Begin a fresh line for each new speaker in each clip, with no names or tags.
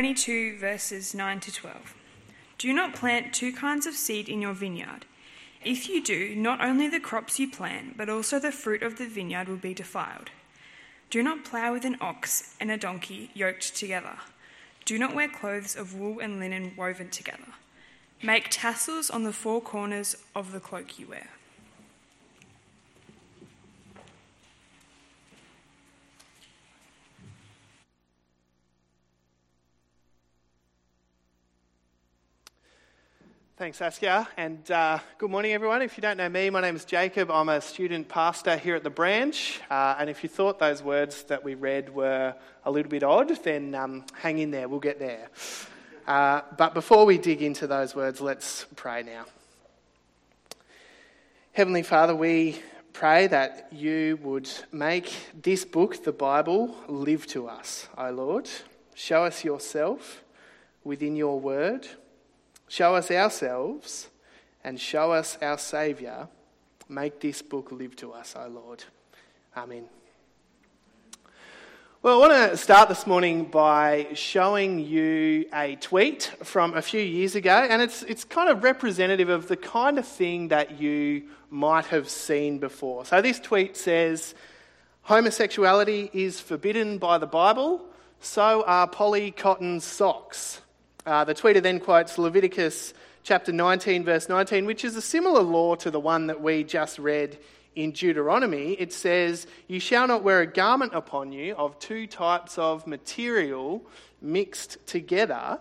22 verses 9 to 12. Do not plant two kinds of seed in your vineyard. If you do, not only the crops you plant, but also the fruit of the vineyard will be defiled. Do not plough with an ox and a donkey yoked together. Do not wear clothes of wool and linen woven together. Make tassels on the four corners of the cloak you wear.
Thanks, Saskia, and uh, good morning, everyone. If you don't know me, my name is Jacob. I'm a student pastor here at the branch, uh, and if you thought those words that we read were a little bit odd, then um, hang in there, we'll get there. Uh, but before we dig into those words, let's pray now. Heavenly Father, we pray that you would make this book, the Bible, live to us, O Lord. Show us yourself within your word. Show us ourselves and show us our Saviour. Make this book live to us, O Lord. Amen. Well, I want to start this morning by showing you a tweet from a few years ago, and it's, it's kind of representative of the kind of thing that you might have seen before. So, this tweet says Homosexuality is forbidden by the Bible, so are poly cotton socks. Uh, the tweeter then quotes Leviticus chapter 19, verse 19, which is a similar law to the one that we just read in Deuteronomy. It says, You shall not wear a garment upon you of two types of material mixed together.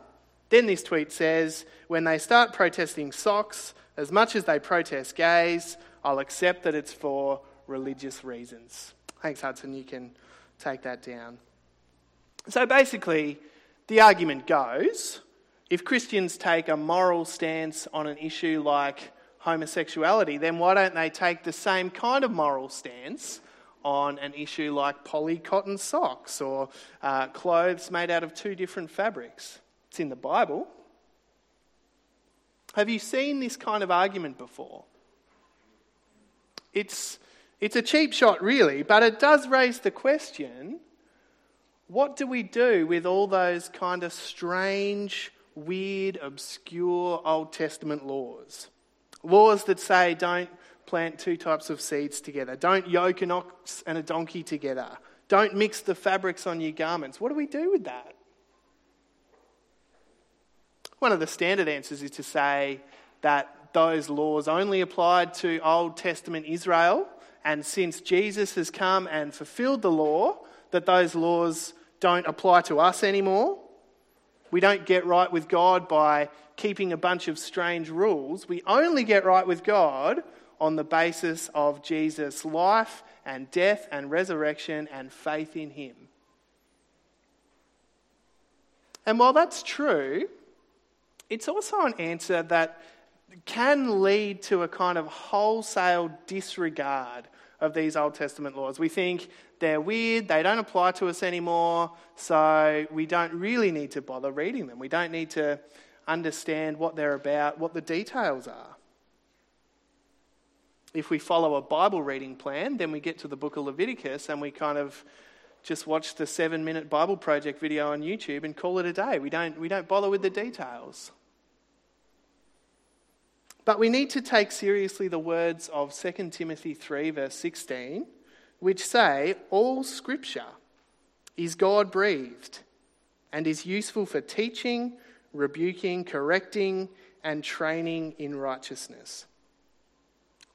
Then this tweet says, When they start protesting socks, as much as they protest gays, I'll accept that it's for religious reasons. Thanks, Hudson. You can take that down. So basically, the argument goes if Christians take a moral stance on an issue like homosexuality, then why don't they take the same kind of moral stance on an issue like poly cotton socks or uh, clothes made out of two different fabrics? It's in the Bible. Have you seen this kind of argument before? It's, it's a cheap shot, really, but it does raise the question what do we do with all those kind of strange, weird, obscure Old Testament laws. Laws that say don't plant two types of seeds together, don't yoke an ox and a donkey together, don't mix the fabrics on your garments. What do we do with that? One of the standard answers is to say that those laws only applied to Old Testament Israel, and since Jesus has come and fulfilled the law, that those laws don't apply to us anymore. We don't get right with God by keeping a bunch of strange rules. We only get right with God on the basis of Jesus' life and death and resurrection and faith in Him. And while that's true, it's also an answer that can lead to a kind of wholesale disregard of these Old Testament laws. We think they're weird, they don't apply to us anymore, so we don't really need to bother reading them. We don't need to understand what they're about, what the details are. If we follow a Bible reading plan, then we get to the book of Leviticus and we kind of just watch the seven minute Bible project video on YouTube and call it a day. We don't, we don't bother with the details. But we need to take seriously the words of 2 Timothy 3, verse 16, which say, All scripture is God breathed and is useful for teaching, rebuking, correcting, and training in righteousness.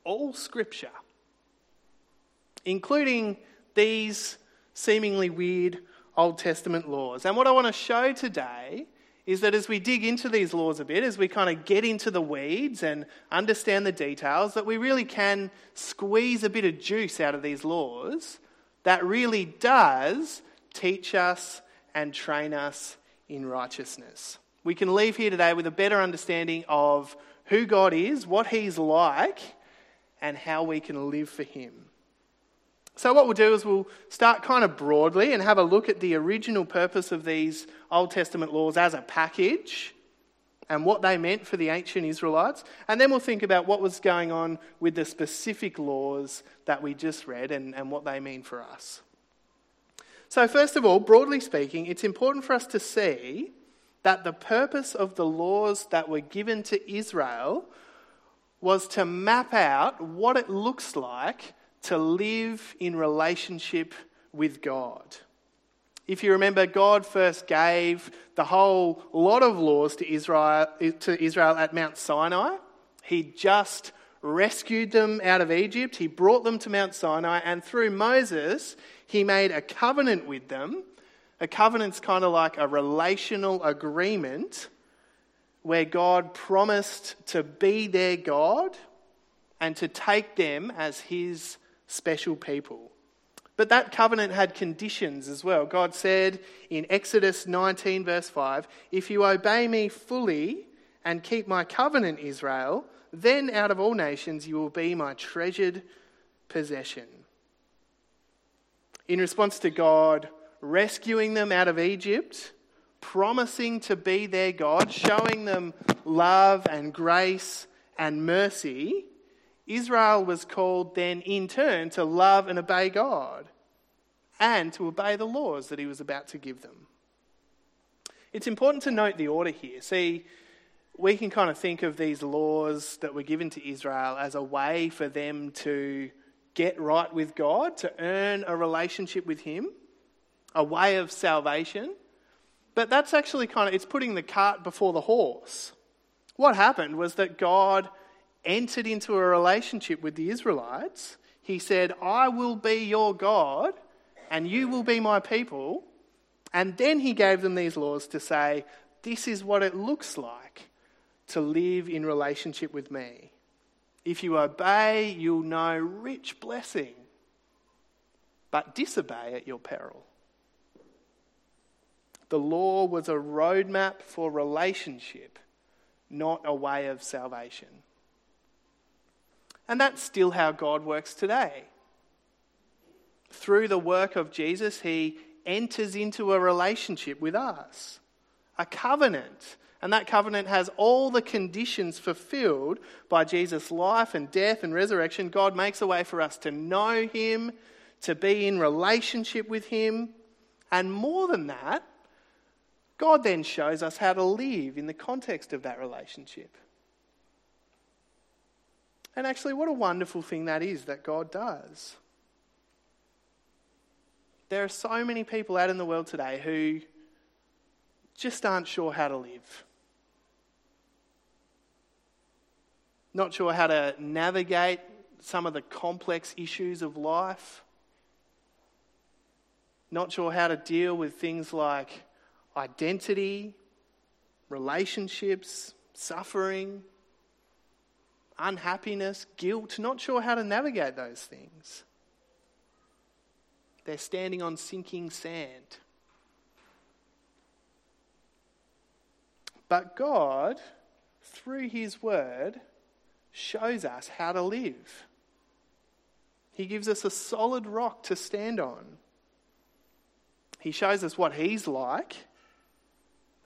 All scripture, including these seemingly weird Old Testament laws. And what I want to show today is that as we dig into these laws a bit, as we kind of get into the weeds and understand the details, that we really can squeeze a bit of juice out of these laws that really does teach us and train us in righteousness. We can leave here today with a better understanding of who God is, what He's like, and how we can live for Him. So, what we'll do is we'll start kind of broadly and have a look at the original purpose of these Old Testament laws as a package and what they meant for the ancient Israelites. And then we'll think about what was going on with the specific laws that we just read and, and what they mean for us. So, first of all, broadly speaking, it's important for us to see that the purpose of the laws that were given to Israel was to map out what it looks like to live in relationship with God. If you remember, God first gave the whole lot of laws to Israel, to Israel at Mount Sinai. He just rescued them out of Egypt. He brought them to Mount Sinai, and through Moses, he made a covenant with them. A covenant's kind of like a relational agreement where God promised to be their God and to take them as his special people. But that covenant had conditions as well. God said in Exodus 19, verse 5 If you obey me fully and keep my covenant, Israel, then out of all nations you will be my treasured possession. In response to God rescuing them out of Egypt, promising to be their God, showing them love and grace and mercy, Israel was called then in turn to love and obey God and to obey the laws that he was about to give them. It's important to note the order here. See, we can kind of think of these laws that were given to Israel as a way for them to get right with God, to earn a relationship with Him, a way of salvation. But that's actually kind of, it's putting the cart before the horse. What happened was that God entered into a relationship with the Israelites. He said, I will be your God, and you will be my people. And then he gave them these laws to say, This is what it looks like to live in relationship with me. If you obey, you'll know rich blessing, but disobey at your peril. The law was a roadmap for relationship, not a way of salvation. And that's still how God works today. Through the work of Jesus, he enters into a relationship with us, a covenant and that covenant has all the conditions fulfilled by Jesus' life and death and resurrection. God makes a way for us to know Him, to be in relationship with Him. And more than that, God then shows us how to live in the context of that relationship. And actually, what a wonderful thing that is that God does. There are so many people out in the world today who just aren't sure how to live. not sure how to navigate some of the complex issues of life, not sure how to deal with things like identity, relationships, suffering, unhappiness, guilt, not sure how to navigate those things. They're standing on sinking sand. But God, through His Word, shows us how to live. He gives us a solid rock to stand on. He shows us what He's like,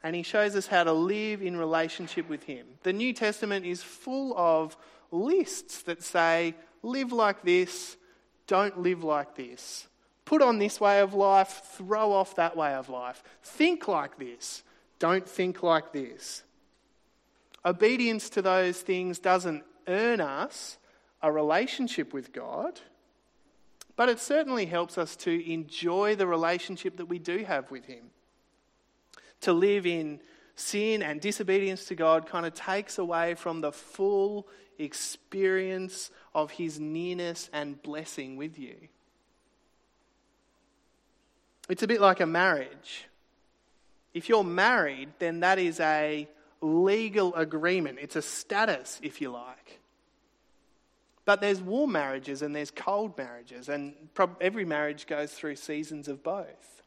and He shows us how to live in relationship with Him. The New Testament is full of lists that say, live like this, don't live like this. Put on this way of life, throw off that way of life. Think like this, don't think like this. Obedience to those things doesn't earn us a relationship with God, but it certainly helps us to enjoy the relationship that we do have with Him. To live in sin and disobedience to God kind of takes away from the full experience of His nearness and blessing with you. It's a bit like a marriage. If you're married, then that is a legal agreement, it's a status, if you like. But there's warm marriages and there's cold marriages, and every marriage goes through seasons of both.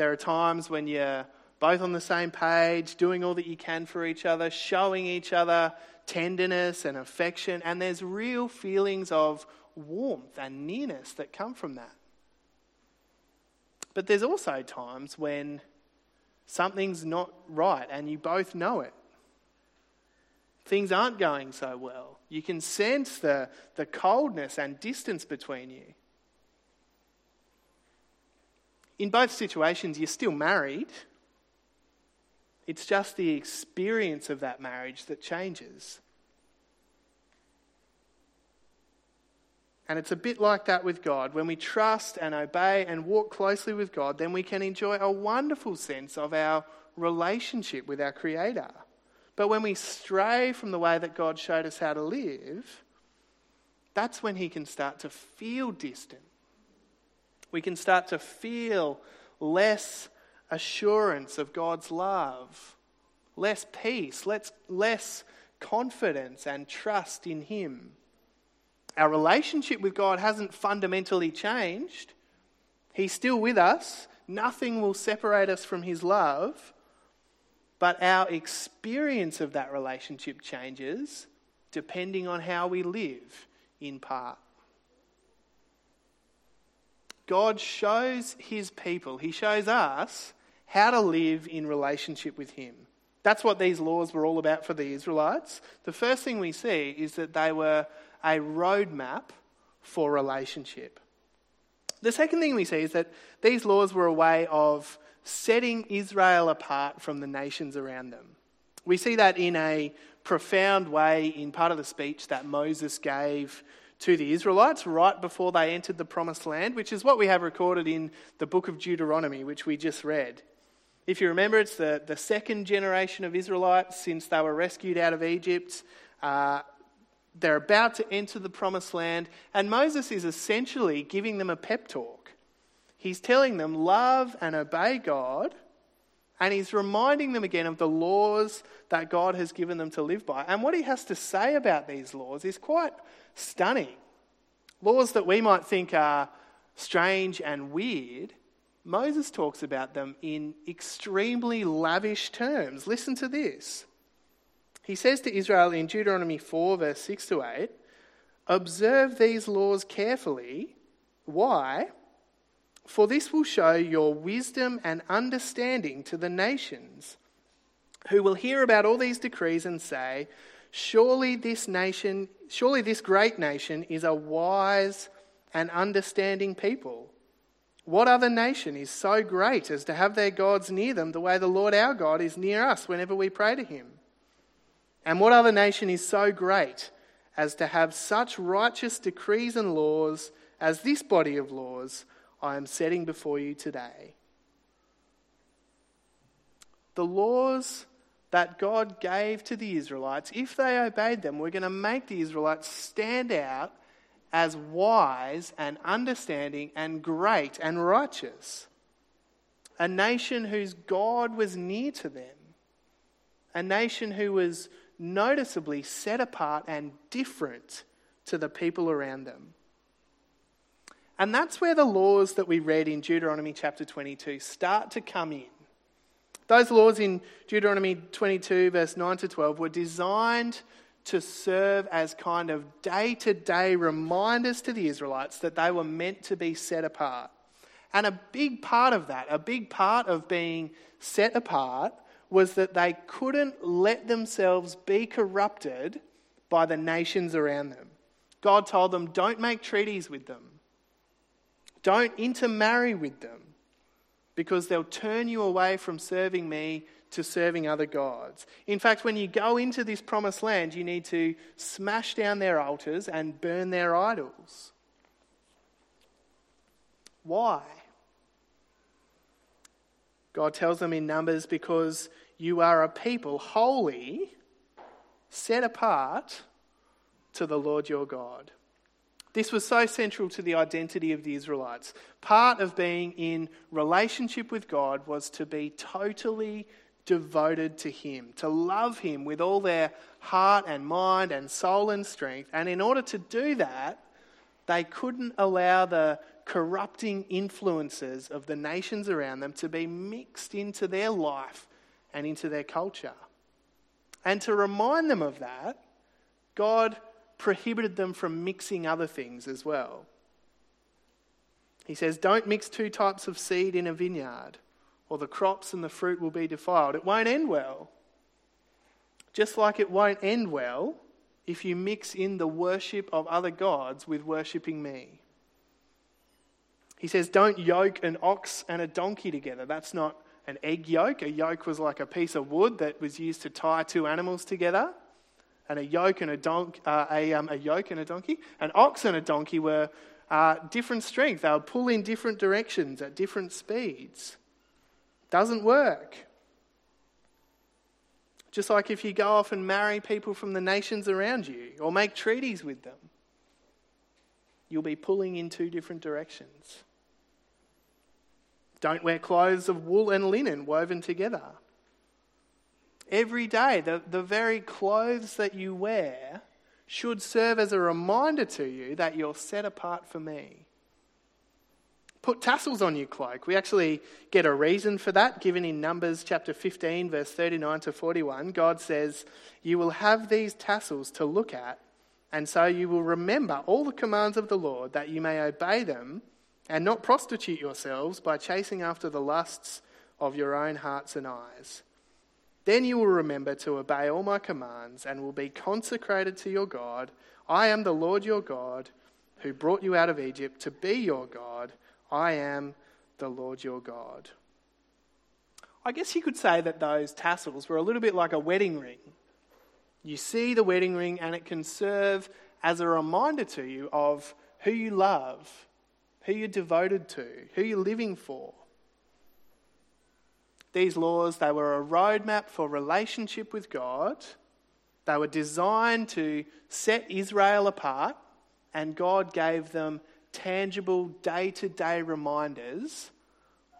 There are times when you're both on the same page, doing all that you can for each other, showing each other tenderness and affection, and there's real feelings of warmth and nearness that come from that. But there's also times when something's not right and you both know it. Things aren't going so well. You can sense the, the coldness and distance between you. In both situations, you're still married, It's just the experience of that marriage that changes. And it's a bit like that with God. When we trust and obey and walk closely with God, then we can enjoy a wonderful sense of our relationship with our Creator. But when we stray from the way that God showed us how to live, that's when He can start to feel distant. We can start to feel less assurance of God's love, less peace, less, less confidence and trust in Him. Our relationship with God hasn't fundamentally changed. He's still with us. Nothing will separate us from His love. But our experience of that relationship changes depending on how we live, in part. God shows His people, He shows us how to live in relationship with Him. That's what these laws were all about for the Israelites. The first thing we see is that they were a roadmap for relationship. The second thing we see is that these laws were a way of setting Israel apart from the nations around them. We see that in a profound way in part of the speech that Moses gave to the Israelites right before they entered the promised land, which is what we have recorded in the book of Deuteronomy, which we just read. If you remember, it's the, the second generation of Israelites since they were rescued out of Egypt. Uh, they're about to enter the promised land, and Moses is essentially giving them a pep talk. He's telling them, love and obey God, and he's reminding them again of the laws that God has given them to live by. And what he has to say about these laws is quite stunning. Laws that we might think are strange and weird, Moses talks about them in extremely lavish terms. Listen to this. He says to Israel in Deuteronomy 4, verse 6 to 8 Observe these laws carefully. Why? For this will show your wisdom and understanding to the nations, who will hear about all these decrees and say, Surely this nation, surely this great nation is a wise and understanding people. What other nation is so great as to have their gods near them the way the Lord our God is near us whenever we pray to him? And what other nation is so great as to have such righteous decrees and laws as this body of laws I am setting before you today? The laws that God gave to the Israelites, if they obeyed them, were going to make the Israelites stand out as wise and understanding and great and righteous. A nation whose God was near to them. A nation who was noticeably set apart and different to the people around them. And that's where the laws that we read in Deuteronomy chapter 22 start to come in. Those laws in Deuteronomy 22, verse 9 to 12, were designed to serve as kind of day to day reminders to the Israelites that they were meant to be set apart. And a big part of that, a big part of being set apart, was that they couldn't let themselves be corrupted by the nations around them. God told them, don't make treaties with them, don't intermarry with them, because they'll turn you away from serving me to serving other gods. In fact, when you go into this promised land, you need to smash down their altars and burn their idols. Why? God tells them in Numbers, because you are a people holy, set apart to the Lord your God. This was so central to the identity of the Israelites. Part of being in relationship with God was to be totally devoted to Him, to love Him with all their heart and mind and soul and strength. And in order to do that, they couldn't allow the corrupting influences of the nations around them to be mixed into their life and into their culture. And to remind them of that, God prohibited them from mixing other things as well. He says, Don't mix two types of seed in a vineyard, or the crops and the fruit will be defiled. It won't end well. Just like it won't end well if you mix in the worship of other gods with worshipping me. He says, Don't yoke an ox and a donkey together. That's not an egg yolk. A yoke was like a piece of wood that was used to tie two animals together. And a yoke and a, donk, uh, a, um, a yoke and a donkey. An ox and a donkey were uh, different strength. They would pull in different directions at different speeds. Doesn't work. Just like if you go off and marry people from the nations around you or make treaties with them, you'll be pulling in two different directions. Don't wear clothes of wool and linen woven together. Every day, the, the very clothes that you wear should serve as a reminder to you that you're set apart for me. Put tassels on your cloak. We actually get a reason for that given in Numbers chapter 15, verse 39 to 41. God says, You will have these tassels to look at, and so you will remember all the commands of the Lord, that you may obey them and not prostitute yourselves by chasing after the lusts of your own hearts and eyes. Then you will remember to obey all my commands and will be consecrated to your God. I am the Lord your God who brought you out of Egypt to be your God. I am the Lord your God. I guess you could say that those tassels were a little bit like a wedding ring. You see the wedding ring, and it can serve as a reminder to you of who you love who you're devoted to, who you're living for. These laws, they were a roadmap for relationship with God. They were designed to set Israel apart, and God gave them tangible day to day reminders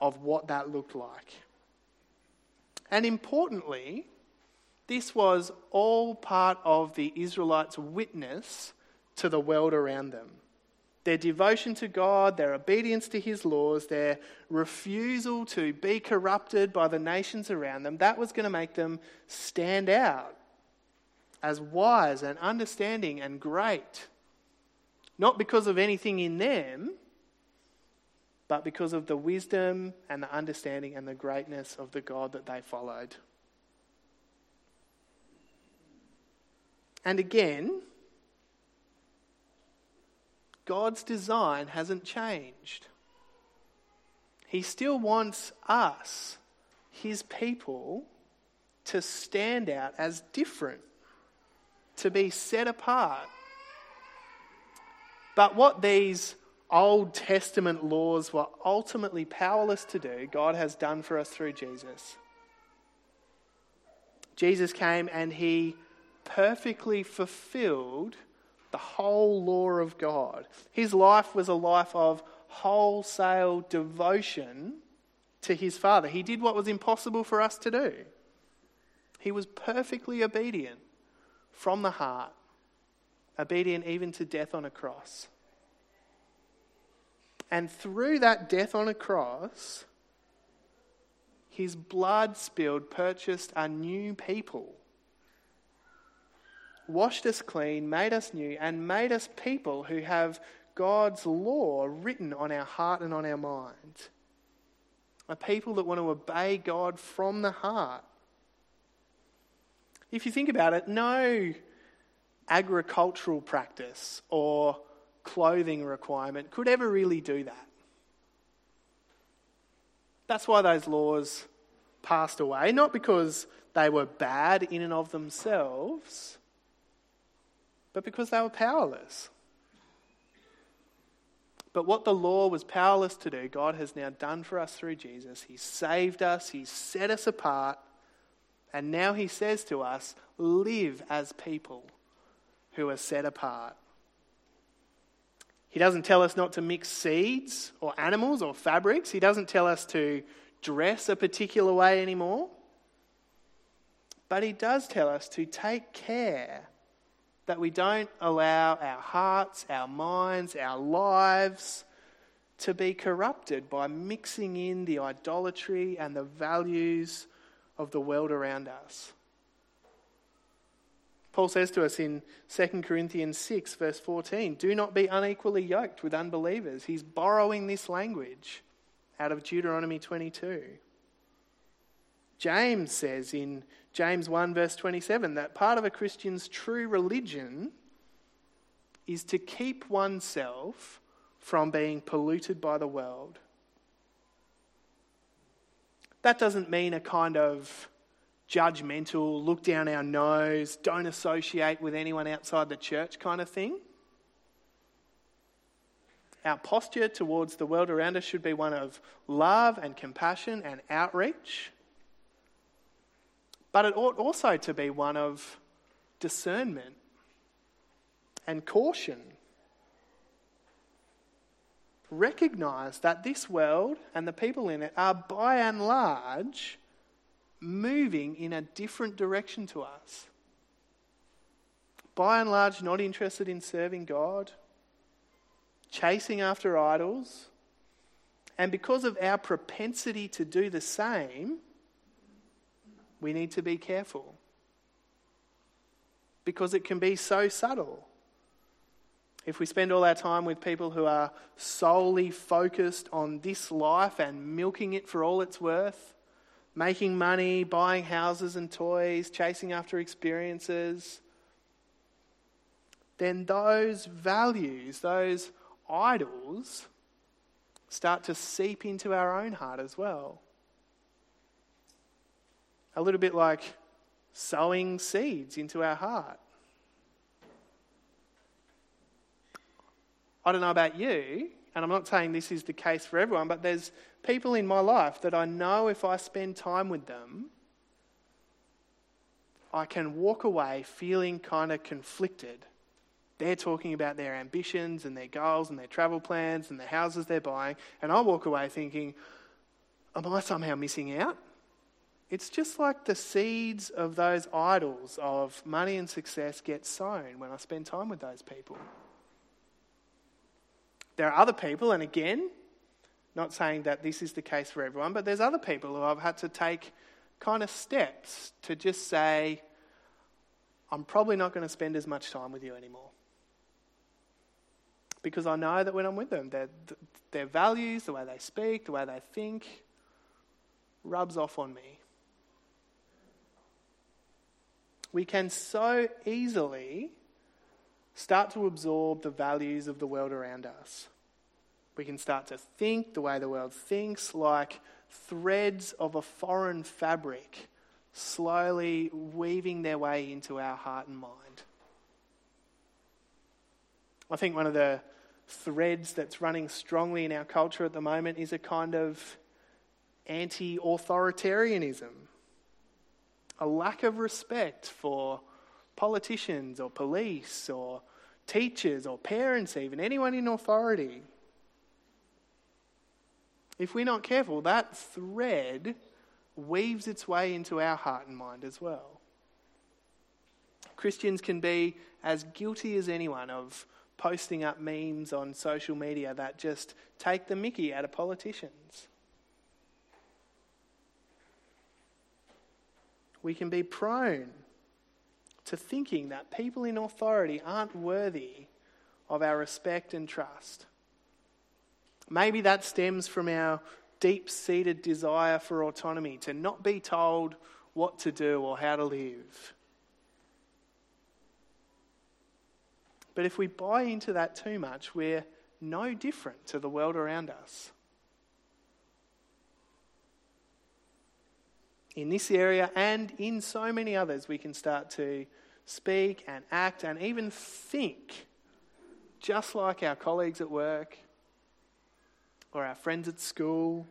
of what that looked like. And importantly, this was all part of the Israelites' witness to the world around them. Their devotion to God, their obedience to His laws, their refusal to be corrupted by the nations around them, that was going to make them stand out as wise and understanding and great. Not because of anything in them, but because of the wisdom and the understanding and the greatness of the God that they followed. And again, God's design hasn't changed. He still wants us, His people, to stand out as different, to be set apart. But what these Old Testament laws were ultimately powerless to do, God has done for us through Jesus. Jesus came and He perfectly fulfilled the whole law of God. His life was a life of wholesale devotion to his Father. He did what was impossible for us to do. He was perfectly obedient from the heart, obedient even to death on a cross. And through that death on a cross, his blood spilled purchased a new people washed us clean, made us new, and made us people who have God's law written on our heart and on our mind. A people that want to obey God from the heart. If you think about it, no agricultural practice or clothing requirement could ever really do that. That's why those laws passed away, not because they were bad in and of themselves, but because they were powerless. But what the law was powerless to do, God has now done for us through Jesus. He saved us, He set us apart, and now He says to us, live as people who are set apart. He doesn't tell us not to mix seeds or animals or fabrics. He doesn't tell us to dress a particular way anymore. But He does tell us to take care that we don't allow our hearts, our minds, our lives to be corrupted by mixing in the idolatry and the values of the world around us. Paul says to us in 2 Corinthians 6, verse 14, do not be unequally yoked with unbelievers. He's borrowing this language out of Deuteronomy 22. James says in James 1, verse 27, that part of a Christian's true religion is to keep oneself from being polluted by the world. That doesn't mean a kind of judgmental, look down our nose, don't associate with anyone outside the church kind of thing. Our posture towards the world around us should be one of love and compassion and outreach. But it ought also to be one of discernment and caution. Recognize that this world and the people in it are by and large moving in a different direction to us. By and large, not interested in serving God, chasing after idols, and because of our propensity to do the same, we need to be careful. Because it can be so subtle. If we spend all our time with people who are solely focused on this life and milking it for all it's worth, making money, buying houses and toys, chasing after experiences, then those values, those idols, start to seep into our own heart as well. A little bit like sowing seeds into our heart. I don't know about you, and I'm not saying this is the case for everyone, but there's people in my life that I know if I spend time with them, I can walk away feeling kind of conflicted. They're talking about their ambitions and their goals and their travel plans and the houses they're buying, and I walk away thinking, Am I somehow missing out? It's just like the seeds of those idols of money and success get sown when I spend time with those people. There are other people, and again, not saying that this is the case for everyone, but there's other people who I've had to take kind of steps to just say, I'm probably not going to spend as much time with you anymore. Because I know that when I'm with them, their, their values, the way they speak, the way they think, rubs off on me. We can so easily start to absorb the values of the world around us. We can start to think the way the world thinks, like threads of a foreign fabric slowly weaving their way into our heart and mind. I think one of the threads that's running strongly in our culture at the moment is a kind of anti authoritarianism, a lack of respect for politicians or police or teachers or parents, even anyone in authority if we're not careful, that thread weaves its way into our heart and mind as well. Christians can be as guilty as anyone of posting up memes on social media that just take the mickey out of politicians. We can be prone to thinking that people in authority aren't worthy of our respect and trust. Maybe that stems from our deep seated desire for autonomy, to not be told what to do or how to live. But if we buy into that too much, we're no different to the world around us. In this area and in so many others, we can start to speak and act and even think just like our colleagues at work or our friends at school.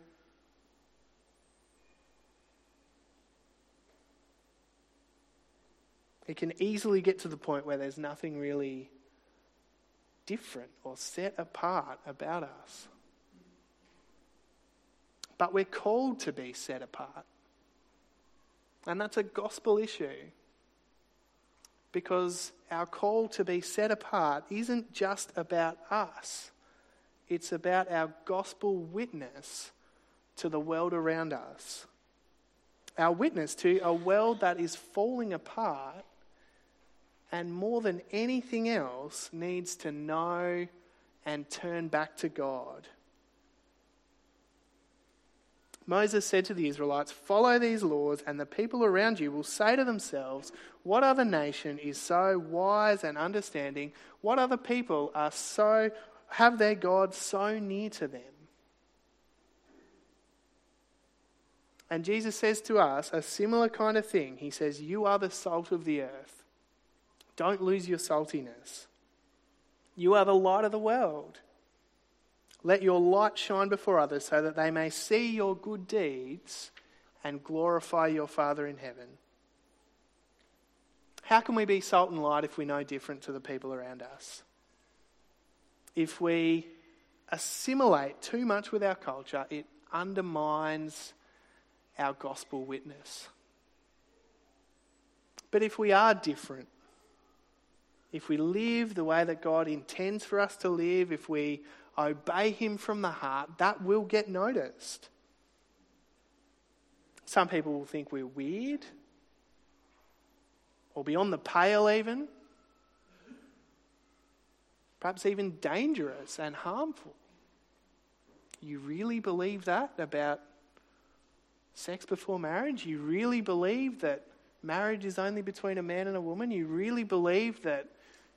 It can easily get to the point where there's nothing really different or set apart about us. But we're called to be set apart. And that's a gospel issue. Because our call to be set apart isn't just about us. It's about our gospel witness to the world around us. Our witness to a world that is falling apart and more than anything else needs to know and turn back to God. Moses said to the Israelites, Follow these laws, and the people around you will say to themselves, What other nation is so wise and understanding? What other people are so have their God so near to them. And Jesus says to us a similar kind of thing. He says, You are the salt of the earth. Don't lose your saltiness. You are the light of the world. Let your light shine before others so that they may see your good deeds and glorify your Father in heaven. How can we be salt and light if we know different to the people around us? If we assimilate too much with our culture, it undermines our gospel witness. But if we are different, if we live the way that God intends for us to live, if we obey Him from the heart, that will get noticed. Some people will think we're weird or beyond the pale, even. Perhaps even dangerous and harmful. You really believe that about sex before marriage? You really believe that marriage is only between a man and a woman? You really believe that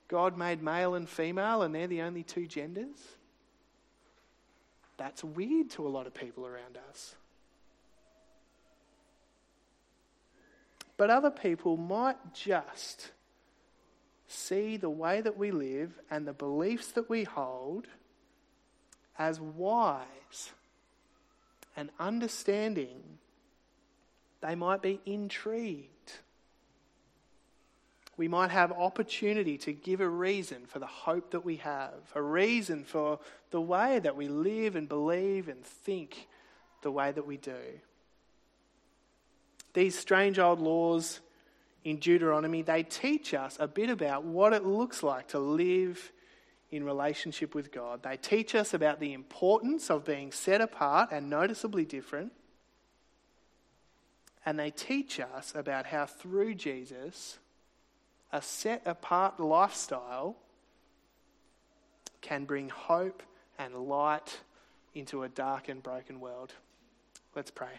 God made male and female and they're the only two genders? That's weird to a lot of people around us. But other people might just see the way that we live and the beliefs that we hold as wise and understanding. They might be intrigued. We might have opportunity to give a reason for the hope that we have, a reason for the way that we live and believe and think the way that we do. These strange old laws in Deuteronomy, they teach us a bit about what it looks like to live in relationship with God. They teach us about the importance of being set apart and noticeably different. And they teach us about how through Jesus, a set apart lifestyle can bring hope and light into a dark and broken world. Let's pray.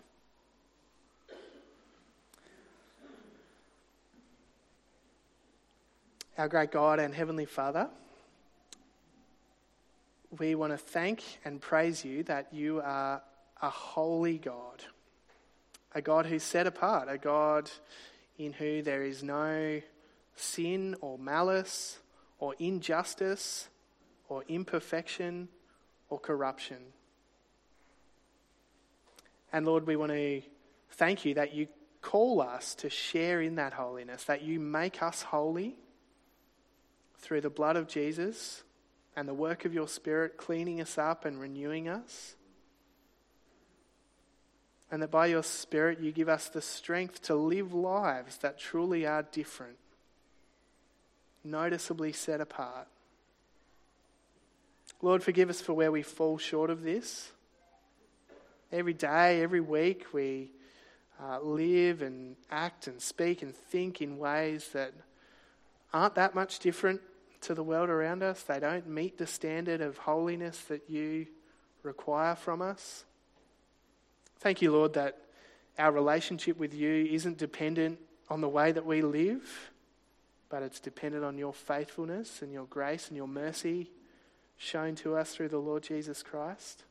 Our great God and Heavenly Father, we want to thank and praise you that you are a holy God, a God who's set apart, a God in who there is no sin or malice or injustice or imperfection or corruption. And Lord, we want to thank you that you call us to share in that holiness, that you make us holy through the blood of Jesus and the work of your Spirit cleaning us up and renewing us. And that by your Spirit you give us the strength to live lives that truly are different noticeably set apart. Lord, forgive us for where we fall short of this. Every day, every week, we uh, live and act and speak and think in ways that aren't that much different to the world around us. They don't meet the standard of holiness that you require from us. Thank you, Lord, that our relationship with you isn't dependent on the way that we live but it's dependent on your faithfulness and your grace and your mercy shown to us through the Lord Jesus Christ.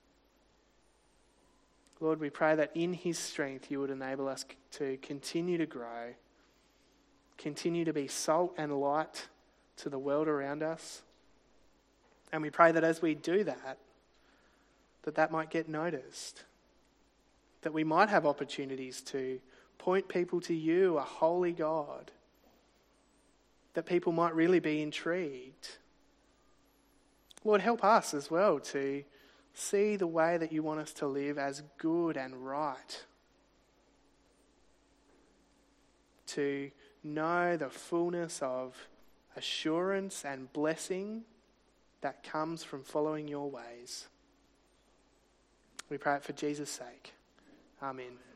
Lord, we pray that in his strength you would enable us to continue to grow, continue to be salt and light to the world around us. And we pray that as we do that, that that might get noticed, that we might have opportunities to point people to you, a holy God that people might really be intrigued. Lord, help us as well to see the way that you want us to live as good and right. To know the fullness of assurance and blessing that comes from following your ways. We pray it for Jesus' sake. Amen.